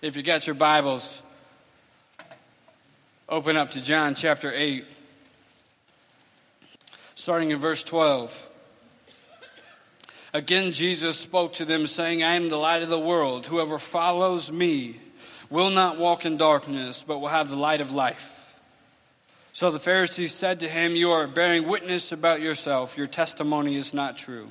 If you got your Bibles, open up to John chapter 8, starting in verse 12. Again, Jesus spoke to them, saying, I am the light of the world. Whoever follows me will not walk in darkness, but will have the light of life. So the Pharisees said to him, You are bearing witness about yourself. Your testimony is not true.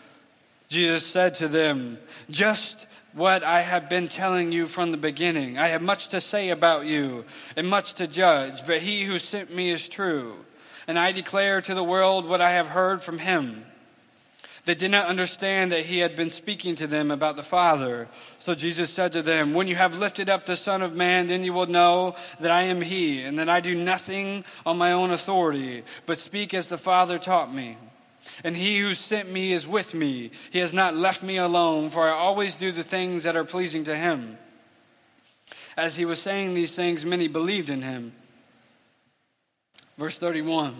Jesus said to them, Just what I have been telling you from the beginning. I have much to say about you and much to judge, but he who sent me is true. And I declare to the world what I have heard from him. They did not understand that he had been speaking to them about the Father. So Jesus said to them, When you have lifted up the Son of Man, then you will know that I am he, and that I do nothing on my own authority, but speak as the Father taught me. And he who sent me is with me. He has not left me alone, for I always do the things that are pleasing to him. As he was saying these things, many believed in him. Verse 31.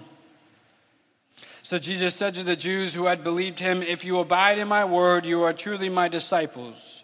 So Jesus said to the Jews who had believed him, If you abide in my word, you are truly my disciples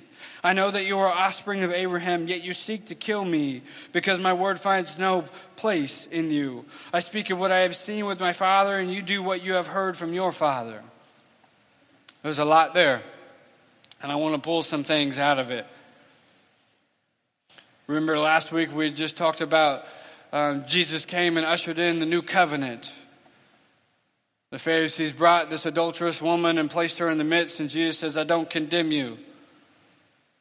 I know that you are offspring of Abraham, yet you seek to kill me, because my word finds no place in you. I speak of what I have seen with my father, and you do what you have heard from your father. There's a lot there, and I want to pull some things out of it. Remember last week we just talked about um, Jesus came and ushered in the new covenant. The Pharisees brought this adulterous woman and placed her in the midst, and Jesus says, I don't condemn you.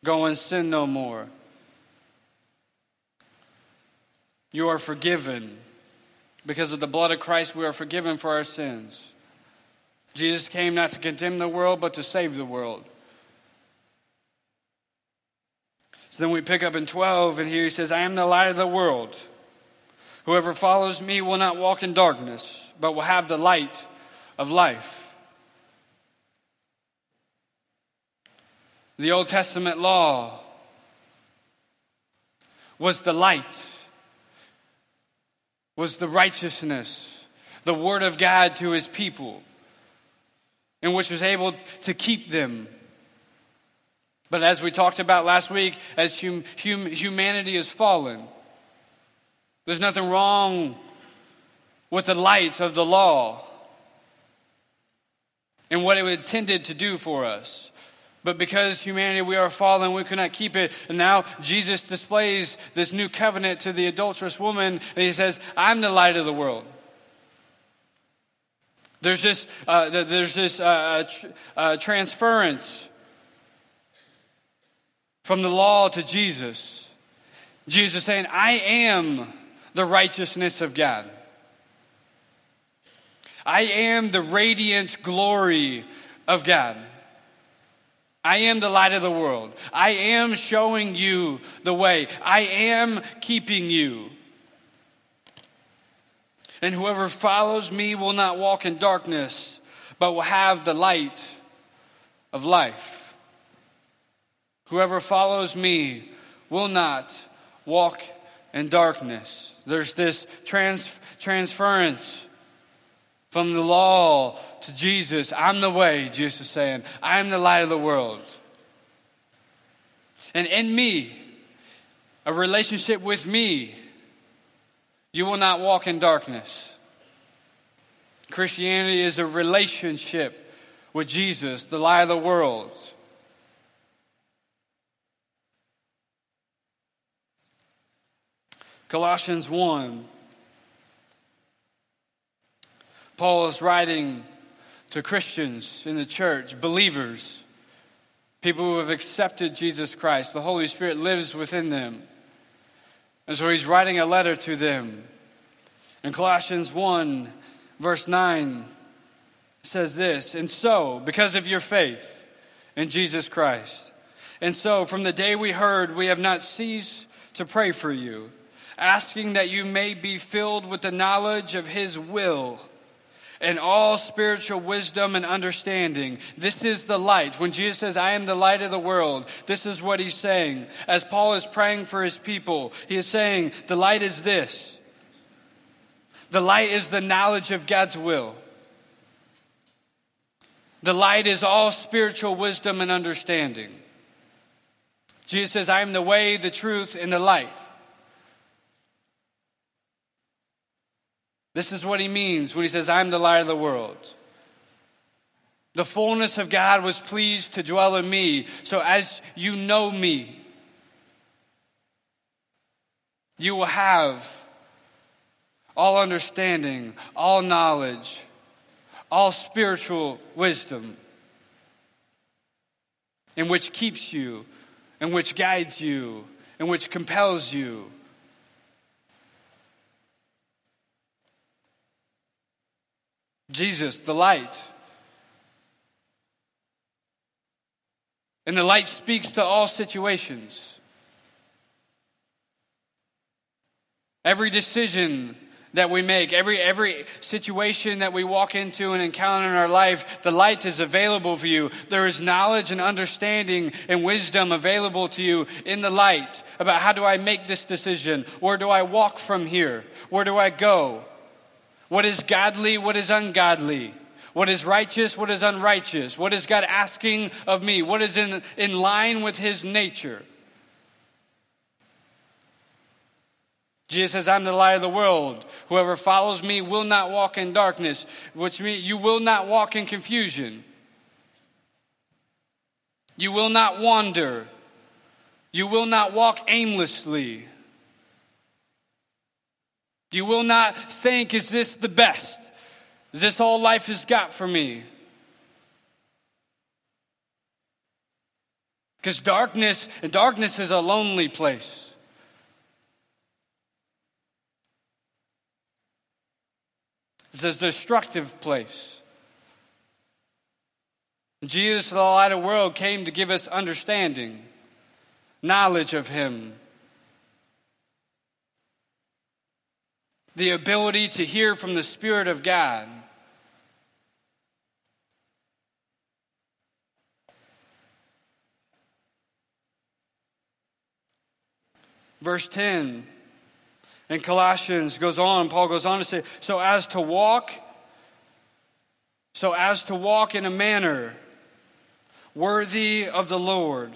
Go and sin no more. You are forgiven. Because of the blood of Christ, we are forgiven for our sins. Jesus came not to condemn the world, but to save the world. So then we pick up in 12, and here he says, I am the light of the world. Whoever follows me will not walk in darkness, but will have the light of life. The Old Testament law was the light, was the righteousness, the Word of God to His people, and which was able to keep them. But as we talked about last week, as hum, hum, humanity has fallen, there's nothing wrong with the light of the law and what it intended to do for us. But because humanity, we are fallen, we could not keep it. And now Jesus displays this new covenant to the adulterous woman, and he says, I'm the light of the world. There's this, uh, there's this uh, uh, uh, transference from the law to Jesus. Jesus saying, I am the righteousness of God. I am the radiant glory of God. I am the light of the world. I am showing you the way. I am keeping you. And whoever follows me will not walk in darkness, but will have the light of life. Whoever follows me will not walk in darkness. There's this trans- transference from the law to Jesus. I'm the way, Jesus is saying. I'm the light of the world. And in me, a relationship with me, you will not walk in darkness. Christianity is a relationship with Jesus, the light of the world. Colossians 1 Paul is writing to Christians in the church, believers, people who have accepted Jesus Christ. The Holy Spirit lives within them. And so he's writing a letter to them. In Colossians 1, verse 9, says this And so, because of your faith in Jesus Christ, and so from the day we heard, we have not ceased to pray for you, asking that you may be filled with the knowledge of his will and all spiritual wisdom and understanding. This is the light. When Jesus says, I am the light of the world, this is what he's saying. As Paul is praying for his people, he is saying, the light is this. The light is the knowledge of God's will. The light is all spiritual wisdom and understanding. Jesus says, I am the way, the truth, and the life. This is what he means when he says, I'm the light of the world. The fullness of God was pleased to dwell in me. So as you know me, you will have all understanding, all knowledge, all spiritual wisdom, in which keeps you, in which guides you, in which compels you. Jesus, the light. And the light speaks to all situations. Every decision that we make, every, every situation that we walk into and encounter in our life, the light is available for you. There is knowledge and understanding and wisdom available to you in the light about how do I make this decision? Where do I walk from here? Where do I go? What is godly? What is ungodly? What is righteous? What is unrighteous? What is God asking of me? What is in, in line with his nature? Jesus says, I'm the light of the world. Whoever follows me will not walk in darkness, which means you will not walk in confusion. You will not wander. You will not walk aimlessly. You will not think, is this the best? Is this all life has got for me? Because darkness, and darkness is a lonely place. It's a destructive place. Jesus, the light of the world, came to give us understanding, knowledge of Him, the ability to hear from the Spirit of God. Verse 10 in Colossians goes on, Paul goes on to say, so as to walk, so as to walk in a manner worthy of the Lord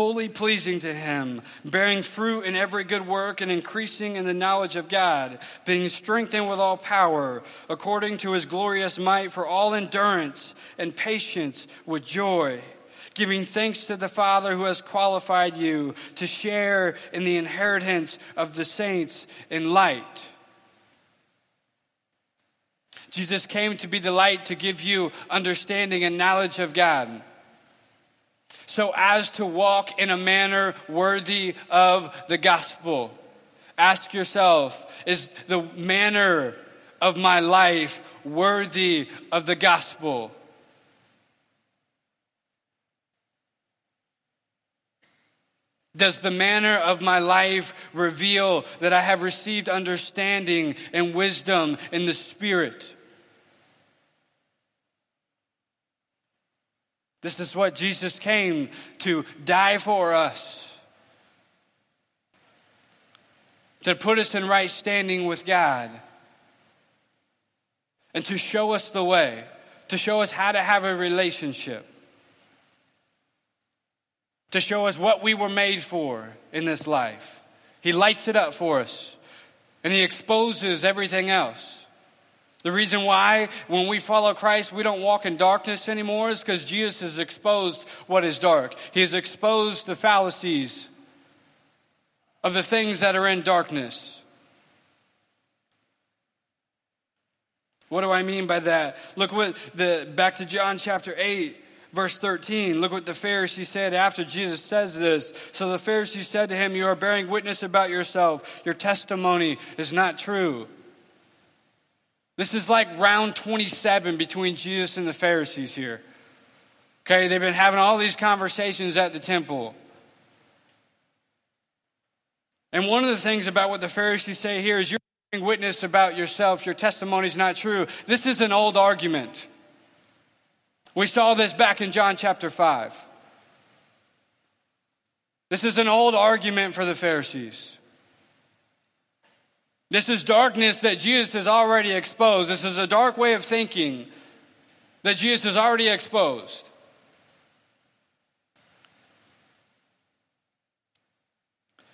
fully pleasing to Him, bearing fruit in every good work and increasing in the knowledge of God, being strengthened with all power, according to His glorious might, for all endurance and patience with joy, giving thanks to the Father who has qualified you to share in the inheritance of the saints in light. Jesus came to be the light to give you understanding and knowledge of God so as to walk in a manner worthy of the gospel. Ask yourself, is the manner of my life worthy of the gospel? Does the manner of my life reveal that I have received understanding and wisdom in the Spirit? This is what Jesus came to die for us, to put us in right standing with God, and to show us the way, to show us how to have a relationship, to show us what we were made for in this life. He lights it up for us, and He exposes everything else. The reason why, when we follow Christ, we don't walk in darkness anymore is because Jesus has exposed what is dark. He has exposed the fallacies of the things that are in darkness. What do I mean by that? Look what the back to John chapter 8 verse 13. Look what the Pharisee said after Jesus says this. So the Pharisee said to him, "You are bearing witness about yourself. Your testimony is not true." This is like round 27 between Jesus and the Pharisees here. Okay, they've been having all these conversations at the temple. And one of the things about what the Pharisees say here is you're bearing witness about yourself, your testimony is not true. This is an old argument. We saw this back in John chapter 5. This is an old argument for the Pharisees. This is darkness that Jesus has already exposed. This is a dark way of thinking that Jesus has already exposed.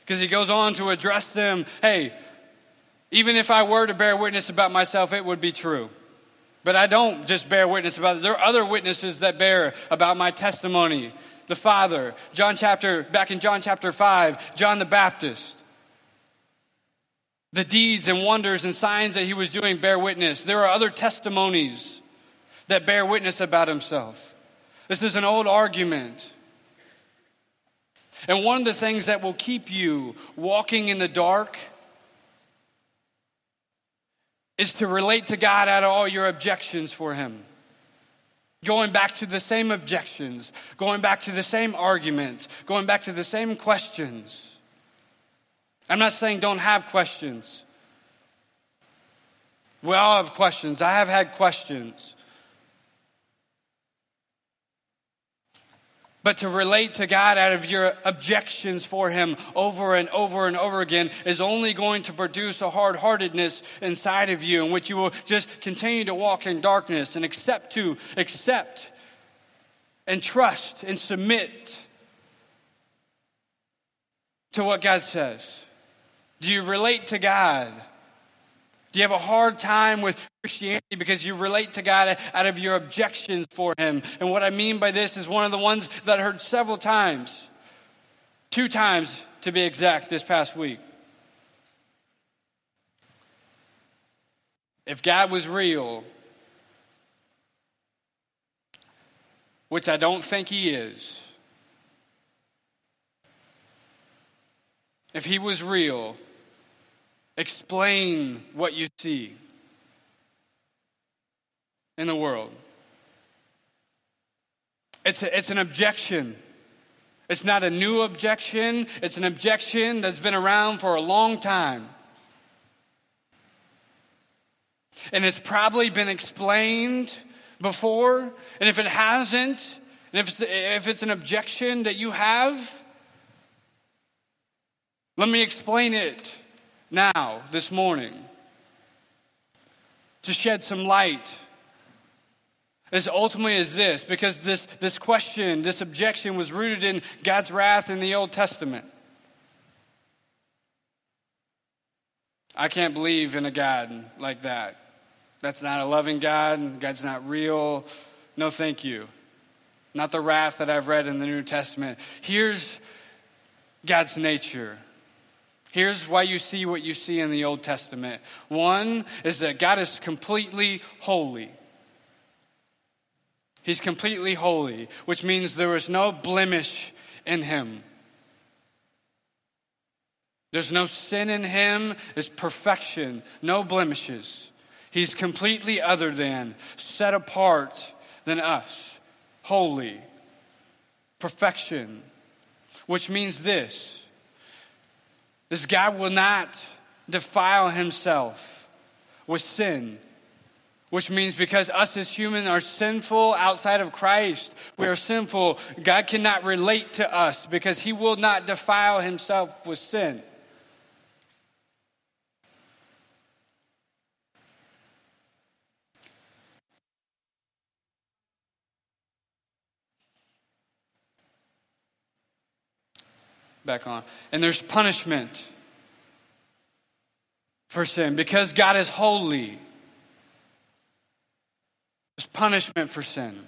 Because he goes on to address them hey, even if I were to bear witness about myself, it would be true. But I don't just bear witness about it. There are other witnesses that bear about my testimony. The Father, John chapter, back in John chapter 5, John the Baptist. The deeds and wonders and signs that he was doing bear witness. There are other testimonies that bear witness about himself. This is an old argument. And one of the things that will keep you walking in the dark is to relate to God out of all your objections for Him. Going back to the same objections, going back to the same arguments, going back to the same questions. I'm not saying don't have questions. We all have questions. I have had questions. But to relate to God out of your objections for Him over and over and over again is only going to produce a hard heartedness inside of you in which you will just continue to walk in darkness and accept to, accept and trust and submit to what God says. Do you relate to God? Do you have a hard time with Christianity because you relate to God out of your objections for Him? And what I mean by this is one of the ones that I heard several times, two times to be exact, this past week. If God was real, which I don't think He is, if He was real, Explain what you see in the world. It's, a, it's an objection. It's not a new objection, it's an objection that's been around for a long time. And it's probably been explained before. And if it hasn't, and if if it's an objection that you have, let me explain it now, this morning, to shed some light as ultimately as this, because this, this question, this objection was rooted in God's wrath in the Old Testament. I can't believe in a God like that. That's not a loving God. God's not real. No, thank you. Not the wrath that I've read in the New Testament. Here's God's nature Here's why you see what you see in the Old Testament. One is that God is completely holy. He's completely holy, which means there is no blemish in him. There's no sin in him, there's perfection, no blemishes. He's completely other than, set apart than us, holy, perfection. which means this this God will not defile himself with sin which means because us as humans are sinful outside of Christ, we are sinful. God cannot relate to us because he will not defile himself with sin. Back on. And there's punishment for sin because God is holy. There's punishment for sin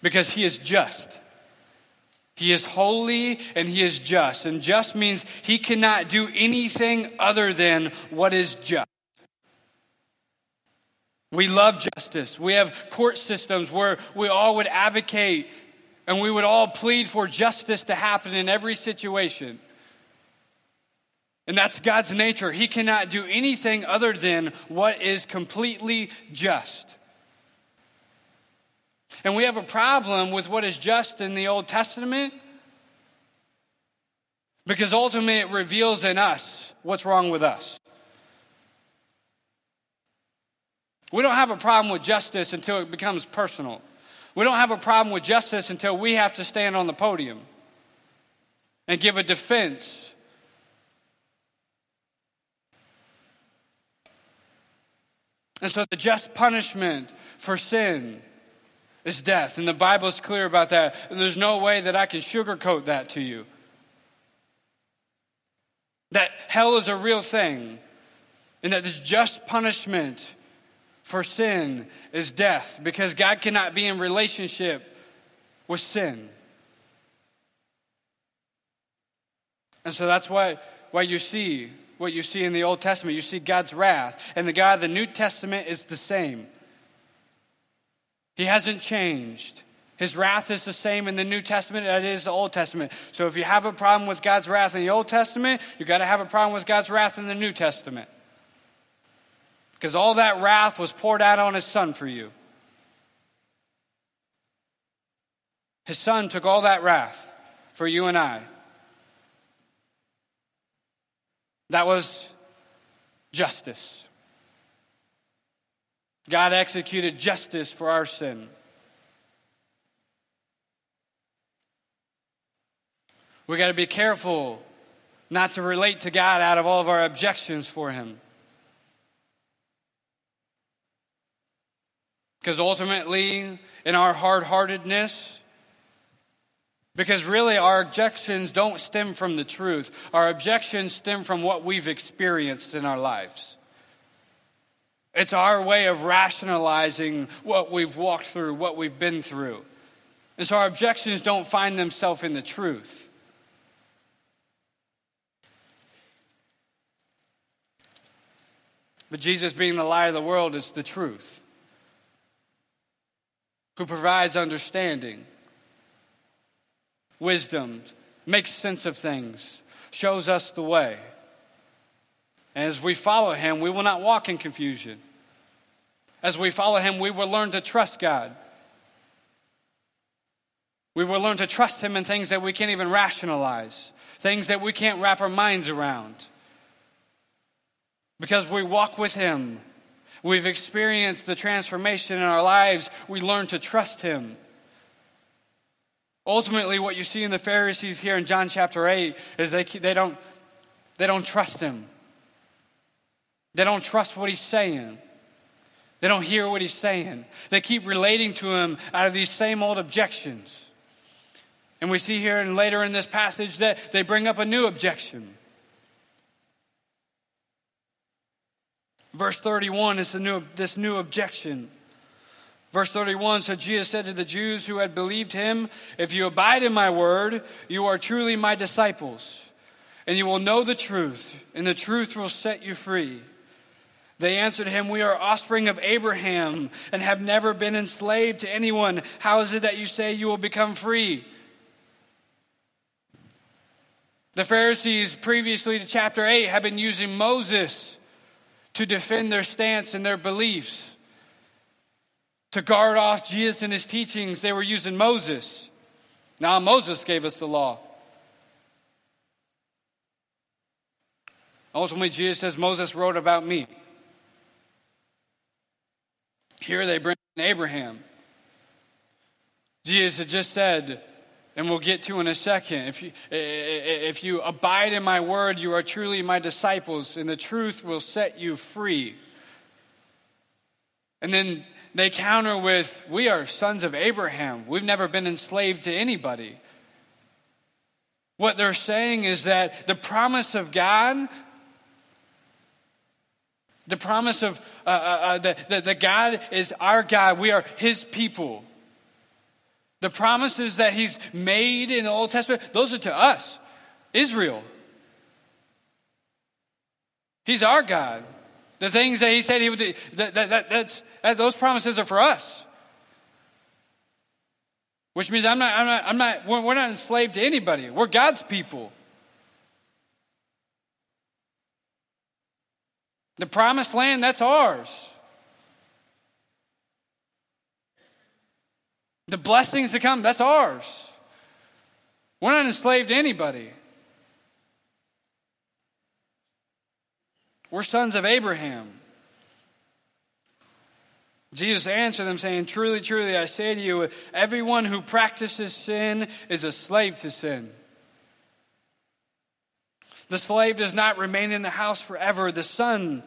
because he is just. He is holy and he is just. And just means he cannot do anything other than what is just. We love justice. We have court systems where we all would advocate and we would all plead for justice to happen in every situation. And that's God's nature. He cannot do anything other than what is completely just. And we have a problem with what is just in the Old Testament because ultimately it reveals in us what's wrong with us. We don't have a problem with justice until it becomes personal. We don't have a problem with justice until we have to stand on the podium and give a defense. And so the just punishment for sin is death. And the Bible is clear about that. And there's no way that I can sugarcoat that to you. That hell is a real thing. And that the just punishment for sin is death because God cannot be in relationship with sin. And so that's why, why you see what you see in the Old Testament. You see God's wrath. And the God of the New Testament is the same. He hasn't changed. His wrath is the same in the New Testament as it is the Old Testament. So if you have a problem with God's wrath in the Old Testament, you've got to have a problem with God's wrath in the New Testament. Because all that wrath was poured out on his son for you. His son took all that wrath for you and I. That was justice. God executed justice for our sin. We got to be careful not to relate to God out of all of our objections for Him. Because ultimately, in our hard heartedness, because really our objections don't stem from the truth, our objections stem from what we've experienced in our lives. It's our way of rationalizing what we've walked through, what we've been through. And so our objections don't find themselves in the truth. But Jesus, being the light of the world, is the truth who provides understanding, wisdom, makes sense of things, shows us the way. As we follow him, we will not walk in confusion. As we follow him, we will learn to trust God. We will learn to trust him in things that we can't even rationalize, things that we can't wrap our minds around. Because we walk with him We've experienced the transformation in our lives. We learn to trust Him. Ultimately, what you see in the Pharisees here in John chapter 8 is they, they, don't, they don't trust Him. They don't trust what He's saying. They don't hear what He's saying. They keep relating to Him out of these same old objections. And we see here and later in this passage that they bring up a new objection. Verse 31 is the new, this new objection. Verse 31 So Jesus said to the Jews who had believed him, If you abide in my word, you are truly my disciples, and you will know the truth, and the truth will set you free. They answered him, We are offspring of Abraham and have never been enslaved to anyone. How is it that you say you will become free? The Pharisees, previously to chapter 8, have been using Moses to defend their stance and their beliefs, to guard off Jesus and his teachings, they were using Moses. Now, Moses gave us the law. Ultimately, Jesus says, Moses wrote about me. Here they bring Abraham. Jesus had just said, and we'll get to in a second, if you, if you abide in my word, you are truly my disciples, and the truth will set you free. And then they counter with, We are sons of Abraham. We've never been enslaved to anybody. What they're saying is that the promise of God, the promise of uh, uh, uh, that God is our God, we are His people. The promises that He's made in the Old Testament, those are to us, Israel. He's our God. The things that He said He would do, that, that, that, that, those promises are for us. Which means I'm not, I'm not, I'm not, we're not enslaved to anybody. We're God's people. The promised land, that's ours. The blessings to come, that's ours. We're not enslaved to anybody. We're sons of Abraham. Jesus answered them, saying, Truly, truly, I say to you, everyone who practices sin is a slave to sin. The slave does not remain in the house forever, the son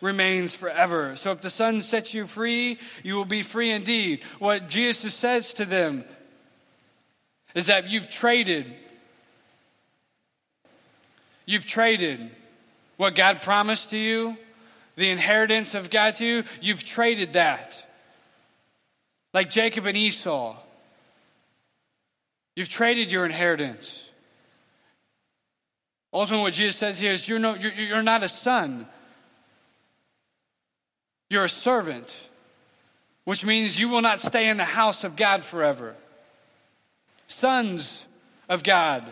remains forever. So if the son sets you free, you will be free indeed. What Jesus says to them is that you've traded. You've traded what God promised to you the inheritance of God to you, you've traded that. Like Jacob and Esau. You've traded your inheritance. Ultimately, what Jesus says here is you're, no, you're, you're not a son, you're a servant, which means you will not stay in the house of God forever. Sons of God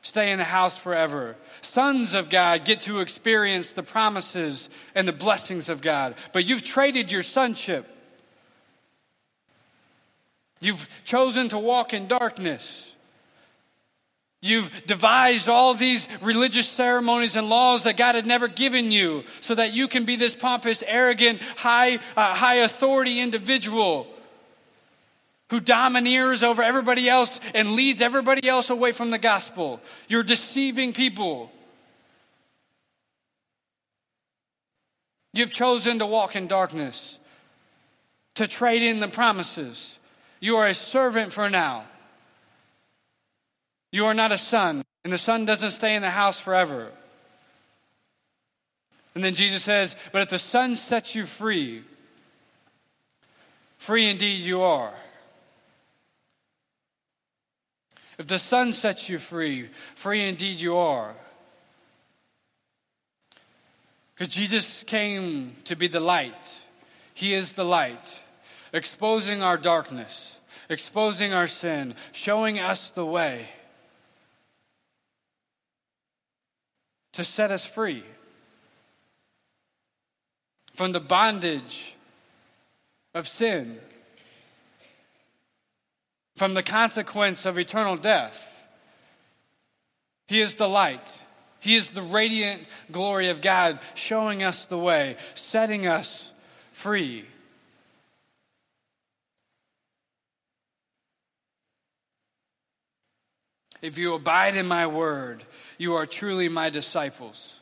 stay in the house forever. Sons of God get to experience the promises and the blessings of God. But you've traded your sonship. You've chosen to walk in darkness. You've devised all these religious ceremonies and laws that God had never given you so that you can be this pompous, arrogant, high, uh, high authority individual who domineers over everybody else and leads everybody else away from the gospel. You're deceiving people. You've chosen to walk in darkness, to trade in the promises. You are a servant for now. You are not a son, and the son doesn't stay in the house forever. And then Jesus says, But if the son sets you free, free indeed you are. If the Son sets you free, free indeed you are. Because Jesus came to be the light. He is the light, exposing our darkness, exposing our sin, showing us the way to set us free from the bondage of sin from the consequence of eternal death. He is the light. He is the radiant glory of God, showing us the way, setting us free. If you abide in my word, you are truly my disciples.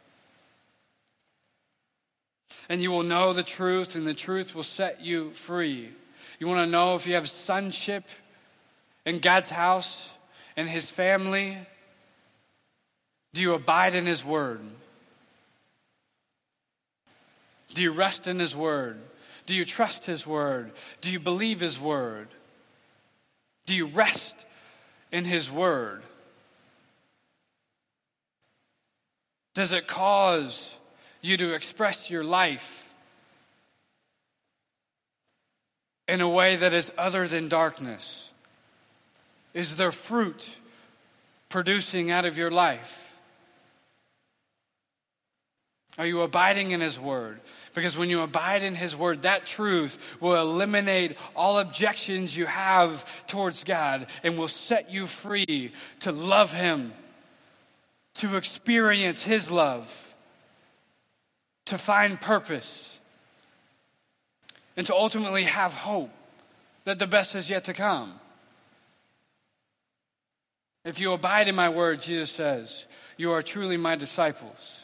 And you will know the truth, and the truth will set you free. You want to know if you have sonship in God's house, in His family? Do you abide in His Word? Do you rest in His Word? Do you trust His Word? Do you believe His Word? Do you rest in His Word? Does it cause you to express your life in a way that is other than darkness? Is there fruit producing out of your life? Are you abiding in His Word? Because when you abide in His Word, that truth will eliminate all objections you have towards God and will set you free to love Him, to experience His love, to find purpose and to ultimately have hope that the best is yet to come. If you abide in my word, Jesus says, you are truly my disciples.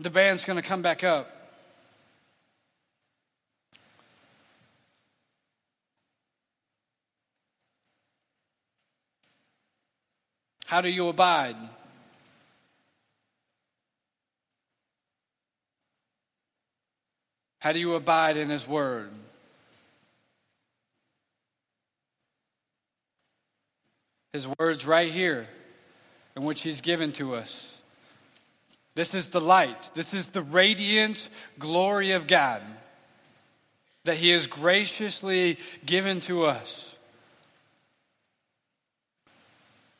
The band's going to come back up. How do you abide? How do you abide in His Word? His Word's right here, in which He's given to us. This is the light. This is the radiant glory of God that He has graciously given to us.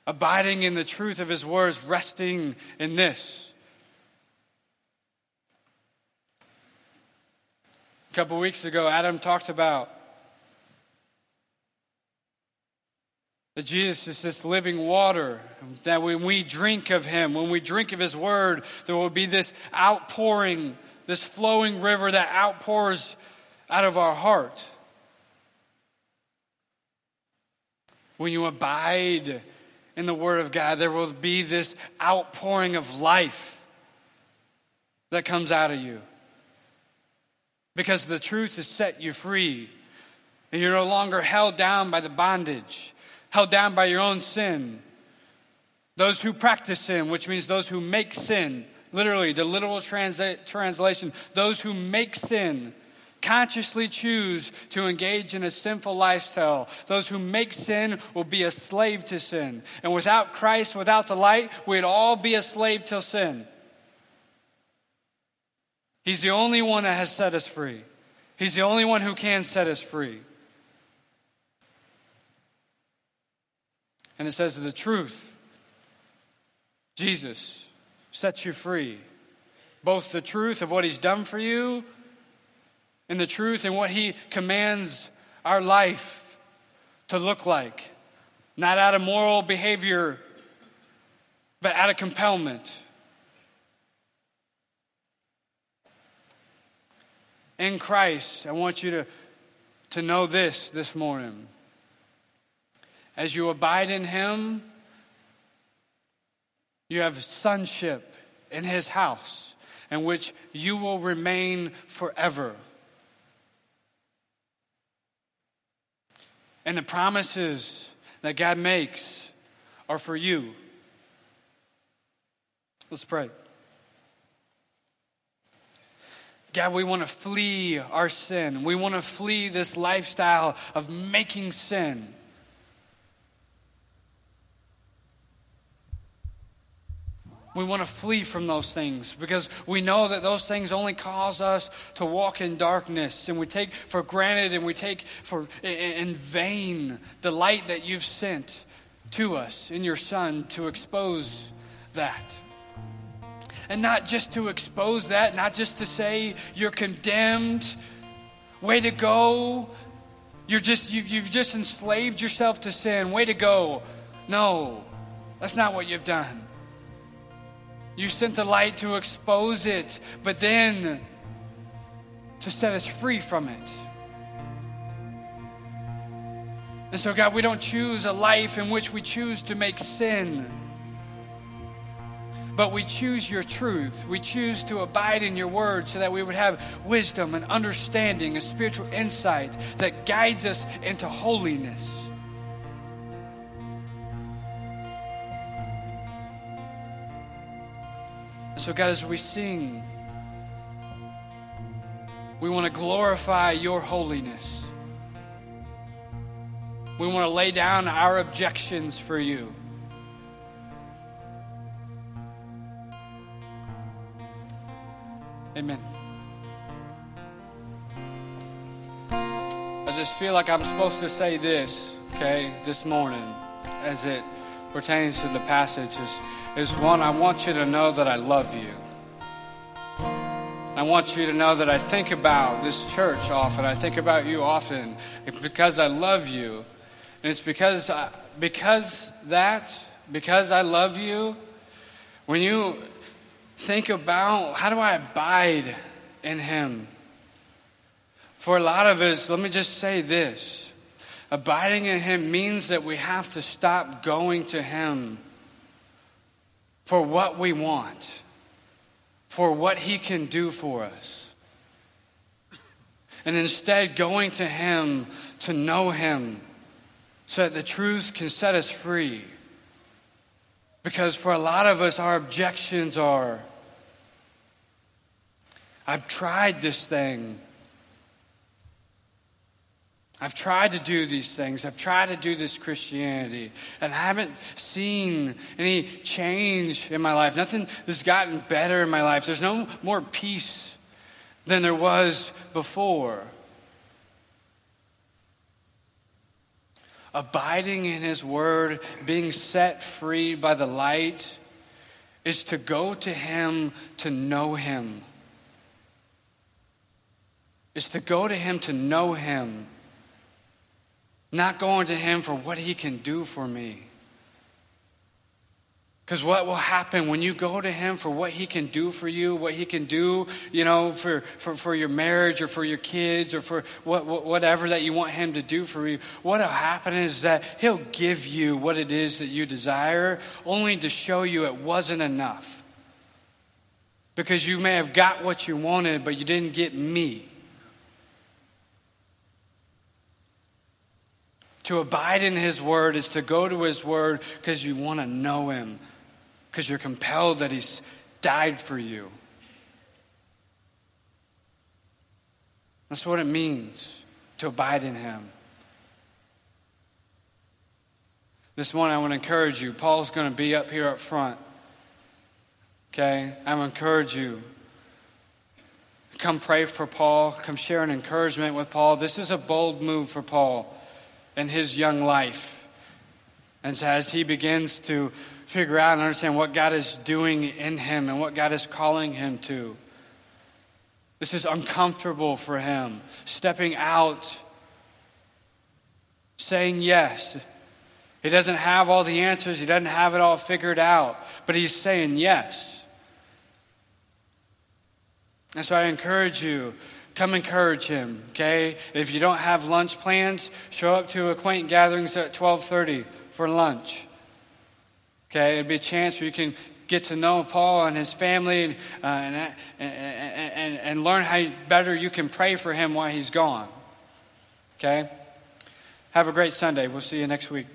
Abiding in the truth of His words, resting in this. A couple weeks ago, Adam talked about that Jesus is this living water, that when we drink of Him, when we drink of His Word, there will be this outpouring, this flowing river that outpours out of our heart. When you abide in the Word of God, there will be this outpouring of life that comes out of you. Because the truth has set you free. And you're no longer held down by the bondage, held down by your own sin. Those who practice sin, which means those who make sin, literally, the literal transa- translation, those who make sin consciously choose to engage in a sinful lifestyle. Those who make sin will be a slave to sin. And without Christ, without the light, we'd all be a slave to sin. He's the only one that has set us free. He's the only one who can set us free. And it says the truth, Jesus, sets you free. Both the truth of what he's done for you and the truth and what He commands our life to look like. Not out of moral behavior, but out of compellment. In Christ, I want you to, to know this this morning. As you abide in Him, you have sonship in His house, in which you will remain forever. And the promises that God makes are for you. Let's pray. God, we want to flee our sin. We want to flee this lifestyle of making sin. We want to flee from those things because we know that those things only cause us to walk in darkness. And we take for granted and we take for in vain the light that you've sent to us in your Son to expose that. And not just to expose that, not just to say you're condemned, way to go, you're just, you've, you've just enslaved yourself to sin, way to go. No, that's not what you've done. You sent the light to expose it, but then to set us free from it. And so, God, we don't choose a life in which we choose to make sin, but we choose your truth. We choose to abide in your word so that we would have wisdom and understanding and spiritual insight that guides us into holiness. And so, God, as we sing, we want to glorify your holiness. We want to lay down our objections for you. Amen. I just feel like I'm supposed to say this, okay, this morning as it pertains to the passages is one, I want you to know that I love you. I want you to know that I think about this church often. I think about you often because I love you. And it's because, I, because that, because I love you, when you, think about how do I abide in Him? For a lot of us, let me just say this abiding in Him means that we have to stop going to Him for what we want, for what He can do for us. And instead, going to Him to know Him so that the truth can set us free. Because for a lot of us, our objections are I've tried this thing. I've tried to do these things. I've tried to do this Christianity, and I haven't seen any change in my life. Nothing has gotten better in my life. There's no more peace than there was before. Abiding in His Word, being set free by the light, is to go to Him to know Him is to go to Him to know Him, not going to Him for what He can do for me. Because what will happen when you go to Him for what He can do for you, what He can do, you know, for, for, for your marriage or for your kids or for what, whatever that you want Him to do for you, what will happen is that He'll give you what it is that you desire, only to show you it wasn't enough. Because you may have got what you wanted, but you didn't get me. To abide in His Word is to go to His Word because you want to know Him, because you're compelled that He's died for you. That's what it means to abide in Him. This morning, I want to encourage you. Paul's going to be up here up front. Okay? I want to encourage you. Come pray for Paul. Come share an encouragement with Paul. This is a bold move for Paul in his young life. And so as he begins to figure out and understand what God is doing in him and what God is calling him to, this is uncomfortable for him. Stepping out, saying yes. He doesn't have all the answers, he doesn't have it all figured out, but he's saying yes. And so I encourage you come encourage him okay? If you don't have lunch plans show up to acquaint gatherings at 12.30 for lunch okay? It'd be a chance where you can get to know paul and his family and, uh, and, and, and, and learn how better you can pray for him while he's gone okay? Have a great sunday. We'll see you next week